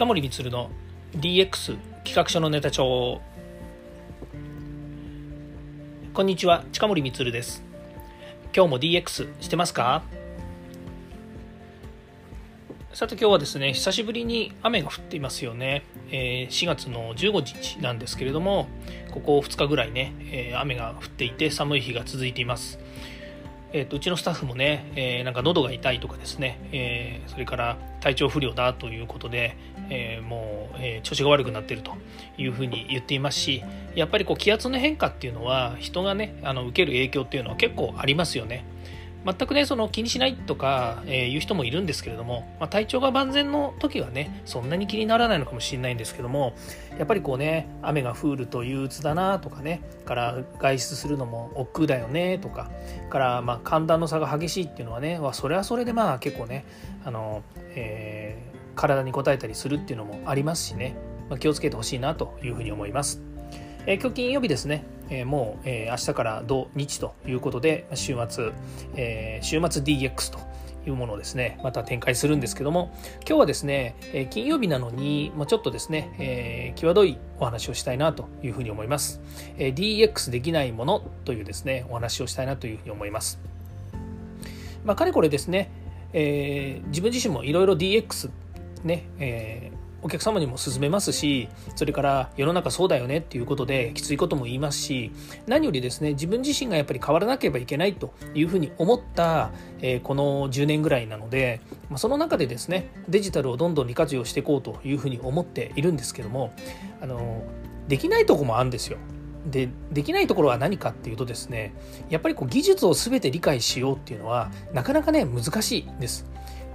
近森光の DX 企画書のネタ帳。こんにちは近森光です。今日も DX してますか？さて今日はですね久しぶりに雨が降っていますよね、えー、4月の15日なんですけれどもここ2日ぐらいね、えー、雨が降っていて寒い日が続いています。えーと、うちのスタッフもね、えー、なんか喉が痛いとかですね、えー、それから体調不良だということで、えー、もう、え調子が悪くなっているというふうに言っていますしやっぱりこう気圧の変化っていうのは人がねあの受ける影響っていうのは結構ありますよね。全くねその気にしないとか、えー、いう人もいるんですけれども、まあ、体調が万全の時はねそんなに気にならないのかもしれないんですけどもやっぱりこうね雨が降ると憂鬱だなとかねから外出するのも億劫だよねとかからまあ寒暖の差が激しいっていうのはねそれはそれでまあ結構ねあの、えー、体に応えたりするっていうのもありますしね、まあ、気をつけてほしいなというふうに思います。えー、今日金曜日ですねえー、もう、えー、明日から土日ということで週末、えー、週末 DX というものをですねまた展開するんですけども今日はですね、え、金曜日なのにもうちょっとですね、えー、際どいお話をしたいなというふうに思います、え、DX できないものというですねお話をしたいなというふうに思います。まあかれこれですね、え、自分自身もいろいろ DX ね、え、お客様にも勧めますしそれから世の中そうだよねっていうことできついことも言いますし何よりですね自分自身がやっぱり変わらなければいけないというふうに思った、えー、この10年ぐらいなので、まあ、その中でですねデジタルをどんどん利活用していこうというふうに思っているんですけどもあのできないとこもあるんですよ。でできないところは何かっていうとですねやっぱりこう技術を全て理解しようっていうのはなかなかね難しいです。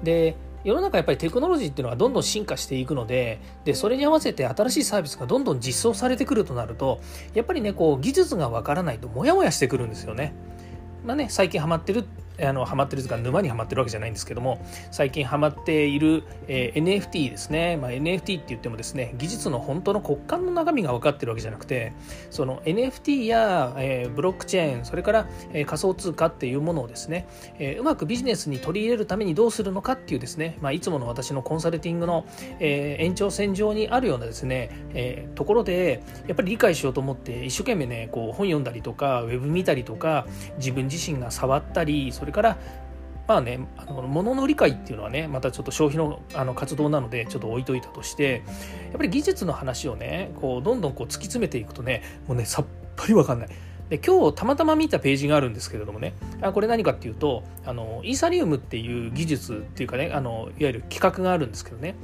で世の中やっぱりテクノロジーっていうのはどんどん進化していくのででそれに合わせて新しいサービスがどんどん実装されてくるとなるとやっぱりねこう技術がわからないとモヤモヤしてくるんですよね。まあね最近ハマってるあのハマってるとか沼にはまってるわけじゃないんですけども最近ハマっている、えー、NFT ですね、まあ、NFT って言ってもですね技術の本当の骨幹の中身が分かってるわけじゃなくてその NFT や、えー、ブロックチェーンそれから、えー、仮想通貨っていうものをですね、えー、うまくビジネスに取り入れるためにどうするのかっていうですね、まあ、いつもの私のコンサルティングの、えー、延長線上にあるようなですね、えー、ところでやっぱり理解しようと思って一生懸命ねこう本読んだりとかウェブ見たりとか自分自身が触ったりそそれからまあね、あの物の理解っていうのはね、またちょっと消費のあの活動なので、ちょっと置いといたとして、やっぱり技術の話をね、こうどんどんこう突き詰めていくとね、もうね、さっぱりわかんない。で今日たまたま見たページがあるんですけれどもねあこれ何かっていうとあのイーサリウムっていう技術っていうかねあのいわゆる規格があるんですけどね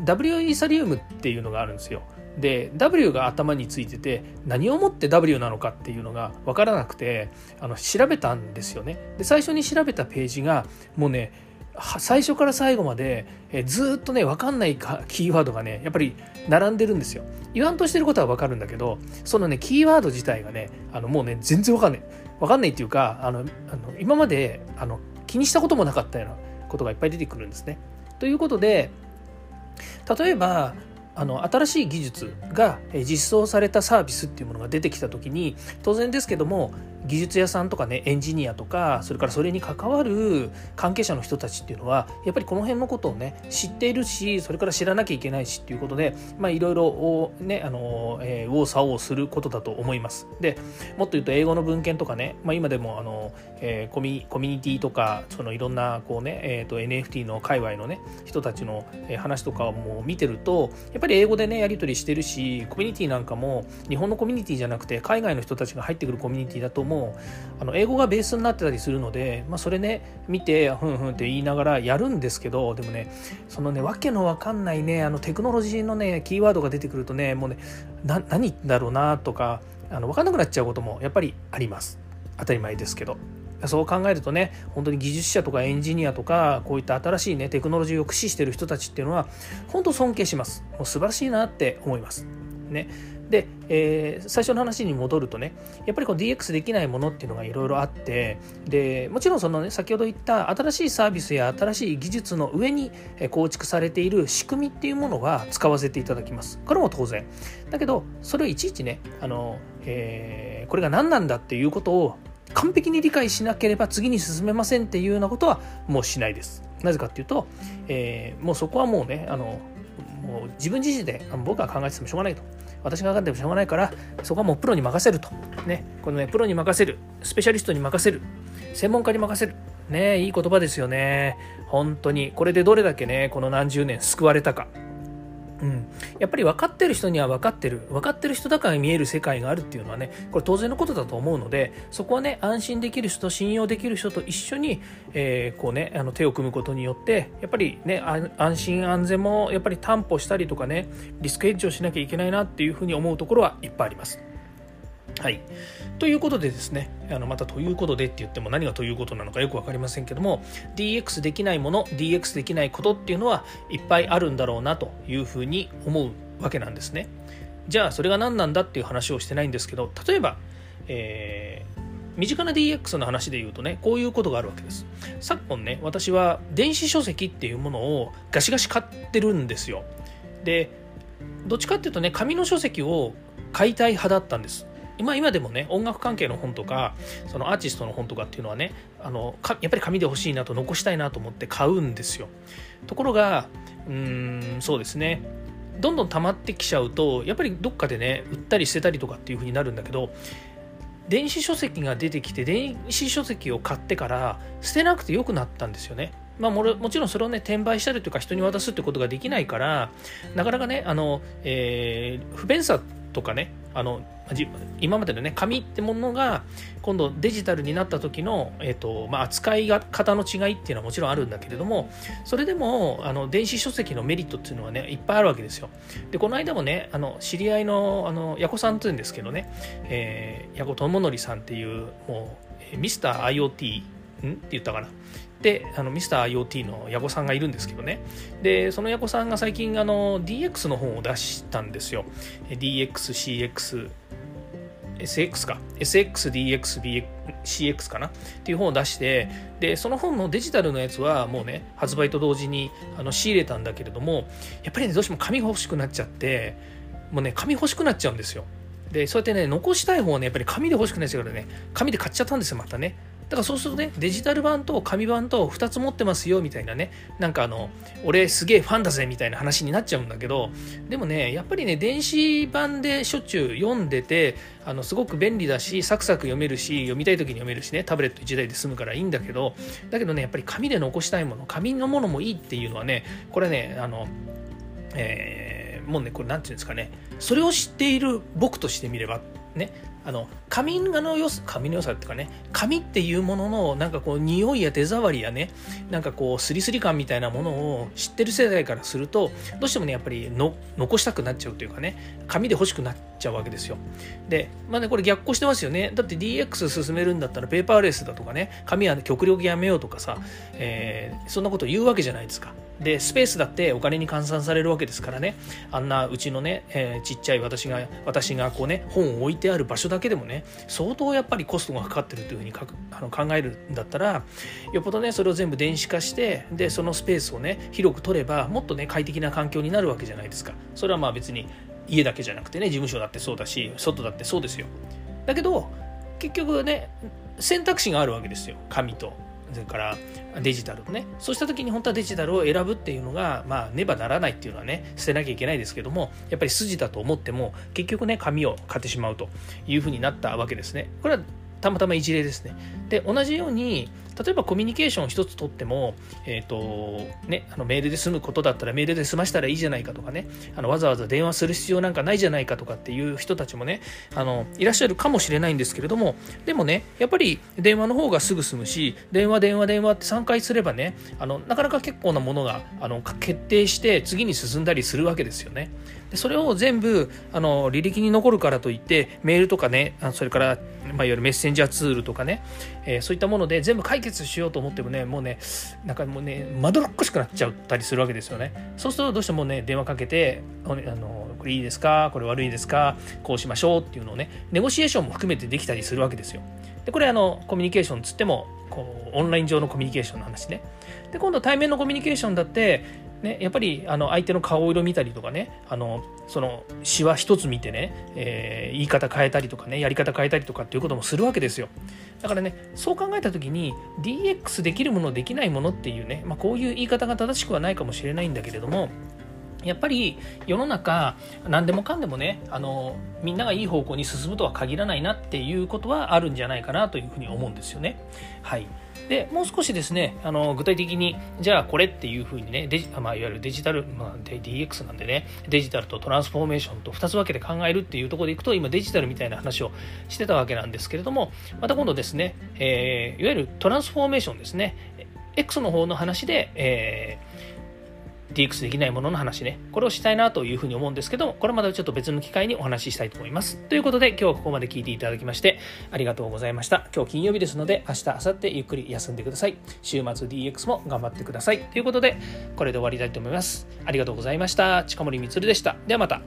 W イーサリウムっていうのがあるんですよ。で W が頭についてて何をもって W なのかっていうのが分からなくてあの調べたんですよね。で最初に調べたページがもうね最初から最後まで、えずっとね分かんないかキーワードがねやっぱり並んでるんですよ。言わんとしてることは分かるんだけどそのねキーワード自体がねあのもうね全然分かんない。分かんないっていうかあのあの今まであの気にしたこともなかったようなことがいっぱい出てくるんですね。ということで例えばあの新しい技術が実装されたサービスっていうものが出てきた時に当然ですけども技術屋さんとかねエンジニアとかそれからそれに関わる関係者の人たちっていうのはやっぱりこの辺のことをね知っているしそれから知らなきゃいけないしっていうことでまあいろいろねあの、えー、右往左往することだと思います。でもっと言うと英語の文献とかね、まあ、今でもあの、えー、コミコミュニティとかそのいろんなこうね、えーと、NFT の界隈のね人たちの話とかも見てるとやっぱり英語でねやり取りしてるしコミュニティなんかも日本のコミュニティじゃなくて海外の人たちが入ってくるコミュニティだと思うもあの英語がベースになってたりするので、まあ、それね見てふんふんって言いながらやるんですけどでもねそのねわけのわかんないねあのテクノロジーのねキーワードが出てくるとねもうねな何だろうなとかあの分かんなくなっちゃうこともやっぱりあります。当たり前ですけど。そう考えるとね本当に技術者とかエンジニアとかこういった新しいねテクノロジーを駆使してる人たちっていうのは本当尊敬します。もう素晴らしいなって思います。ね。で、えー、最初の話に戻るとねやっぱりこの DX できないものっていうのがいろいろあってでもちろんそのね先ほど言った新しいサービスや新しい技術の上に構築されている仕組みっていうものは使わせていただきます。これも当然。だけどそれをいちいちねあの、えー、これが何なんだっていうことを完璧に理解しなければ次に進めませんっていうようなことはもうしないです。なぜかっていうと、えー、もうそこはもうねあのもう自分自身で僕が考えててもしょうがないと。私が分かってもしょうがないからそこはもうプロに任せると。ね。このねプロに任せる。スペシャリストに任せる。専門家に任せる。ねいい言葉ですよね。本当に。これでどれだけねこの何十年救われたか。うん、やっぱり分かってる人には分かってる分かってる人だから見える世界があるっていうのはねこれ当然のことだと思うのでそこはね安心できる人信用できる人と一緒に、えー、こうねあの手を組むことによってやっぱりね安心安全もやっぱり担保したりとかねリスクヘッジをしなきゃいけないなっていうふうに思うところはいっぱいあります。はい。ということでですね、あのまたということでって言っても何がということなのかよく分かりませんけども、DX できないもの、DX できないことっていうのはいっぱいあるんだろうなというふうに思うわけなんですね。じゃあそれが何なんだっていう話をしてないんですけど、例えば、えー身近な DX の話で言うとね、こういうことがあるわけです。昨今ね、私は電子書籍っていうものをガシガシ買ってるんですよ。で、どっちかっていうとね、紙の書籍を買いたい派だったんです。今今でもね音楽関係の本とかそのアーティストの本とかっていうのはねあのやっぱり紙で欲しいなと残したいなと思って買うんですよ。ところがうんそうですね。どんどん溜まってきちゃうとやっぱりどっかでね売ったり捨てたりとかっていう風になるんだけど電子書籍が出てきて電子書籍を買ってから捨てなくてよくなったんですよね。まあ、もちろんそれをね転売したりとか人に渡すってことができないからなかなかねあの、えー、不便さとかねあの今までのね紙ってものが今度デジタルになった時の、えーとまあ、扱い方の違いっていうのはもちろんあるんだけれどもそれでもあの電子書籍のメリットっていうのはねいっぱいあるわけですよ。でこの間もねあの知り合いのあの矢子さんっていうんですけどね、えー、矢子智則さんっていうもうミスター IoT って言ったかな。であのミスター IoT の矢子さんがいるんですけどね。でその矢子さんが最近あの DX の本を出したんですよ。DXCX SX か。SXDXCX かな。っていう本を出してでその本のデジタルのやつはもうね発売と同時にあの仕入れたんだけれどもやっぱりねどうしても紙が欲しくなっちゃってもうね紙欲しくなっちゃうんですよ。でそうやってね残したい方はねやっぱり紙で欲しくなっちゃうからね紙で買っちゃったんですよまたね。だからそうするとね、デジタル版と紙版と2つ持ってますよみたいなね、なんかあの、俺すげえファンだぜみたいな話になっちゃうんだけど、でもね、やっぱりね、電子版でしょっちゅう読んでて、あのすごく便利だし、サクサク読めるし、読みたい時に読めるしね、タブレット1台で済むからいいんだけど、だけどね、やっぱり紙で残したいもの、紙のものもいいっていうのはね、これね、あの、えー、もうね、これなんていうんですかね、それを知っている僕としてみれば、ね、あの紙の良さ紙の良さっていうかね紙っていうもののなんかこう匂いや手触りやねなんかこうスリスリ感みたいなものを知ってる世代からするとどうしてもねやっぱりの残したくなっちゃうというかね紙で欲しくなっちゃうわけですよ。でまあねこれ逆行してますよね。だって DX 進めるんだったらペーパーレスだとかね紙は極力やめようとかさ、えー、そんなこと言うわけじゃないですか。でスペースだってお金に換算されるわけですからね。あんなうちのね、えー、ちっちゃい私が私がこうね本を置いてある場所だけでもね相当やっぱりコストがかかってるというふうにかあの考えるんだったらよっぽどねそれを全部電子化してでそのスペースをね広く取ればもっとね快適な環境になるわけじゃないですか。それはまあ別に家だけじゃなくてね事務所だってそうだし外だってそうですよ。だけど結局ね選択肢があるわけですよ。紙と。それからデジタルね。そうした時に本当はデジタルを選ぶっていうのがまあねばならないっていうのはね捨てなきゃいけないですけどもやっぱり筋だと思っても結局ね紙を買ってしまうというふうになったわけですね。これはたまたま一例ですね。で同じように例えばコミュニケーション一つとっても、えーとね、あのメールで済むことだったらメールで済ましたらいいじゃないかとかねあのわざわざ電話する必要なんかないじゃないかとかっていう人たちもねあのいらっしゃるかもしれないんですけれどもでもねやっぱり電話の方がすぐ済むし電話電話電話って3回すればねあのなかなか結構なものがあの決定して次に進んだりするわけですよね。でそれを全部あの履歴に残るからといってメールとかねそれから、まあ、いわゆるメッセンジャーツールとかね、えー、そういったもので全部解決しようと思ってもねもうねなんかもうねまどろっこしくなっちゃったりするわけですよね。そうするとどうしてもね電話かけてあのこれいいですか？これ悪いですか？こうしましょうっていうのをねネゴシエーションも含めてできたりするわけですよ。でこれあのコミュニケーションつってもこうオンライン上のコミュニケーションの話ね。で今度対面のコミュニケーションだってね、やっぱりあの相手の顔色見たりとかねあのそのしわ一つ見てね、えー、言い方変えたりとかねやり方変えたりとかっていうこともするわけですよ。だからねそう考えた時に DX できるものできないものっていうね、まあ、こういう言い方が正しくはないかもしれないんだけれどもやっぱり世の中何でもかんでもねあのみんながいい方向に進むとは限らないなっていうことはあるんじゃないかなというふうに思うんですよね。はいでもう少しですねあの具体的にじゃあこれっていうふうにねデジ、まあ、いわゆるデジタル、まあ、DX なんでねデジタルとトランスフォーメーションと2つ分けて考えるっていうところでいくと今デジタルみたいな話をしてたわけなんですけれどもまた今度ですね、えー、いわゆるトランスフォーメーションですね X の方の話で、えー DX できないものの話ね、これをしたいなというふうに思うんですけども、これまたちょっと別の機会にお話ししたいと思います。ということで、今日はここまで聞いていただきまして、ありがとうございました。今日金曜日ですので、明日、明後日ゆっくり休んでください。週末 DX も頑張ってください。ということで、これで終わりたいと思います。ありがとうございました。近森光でした。ではまた。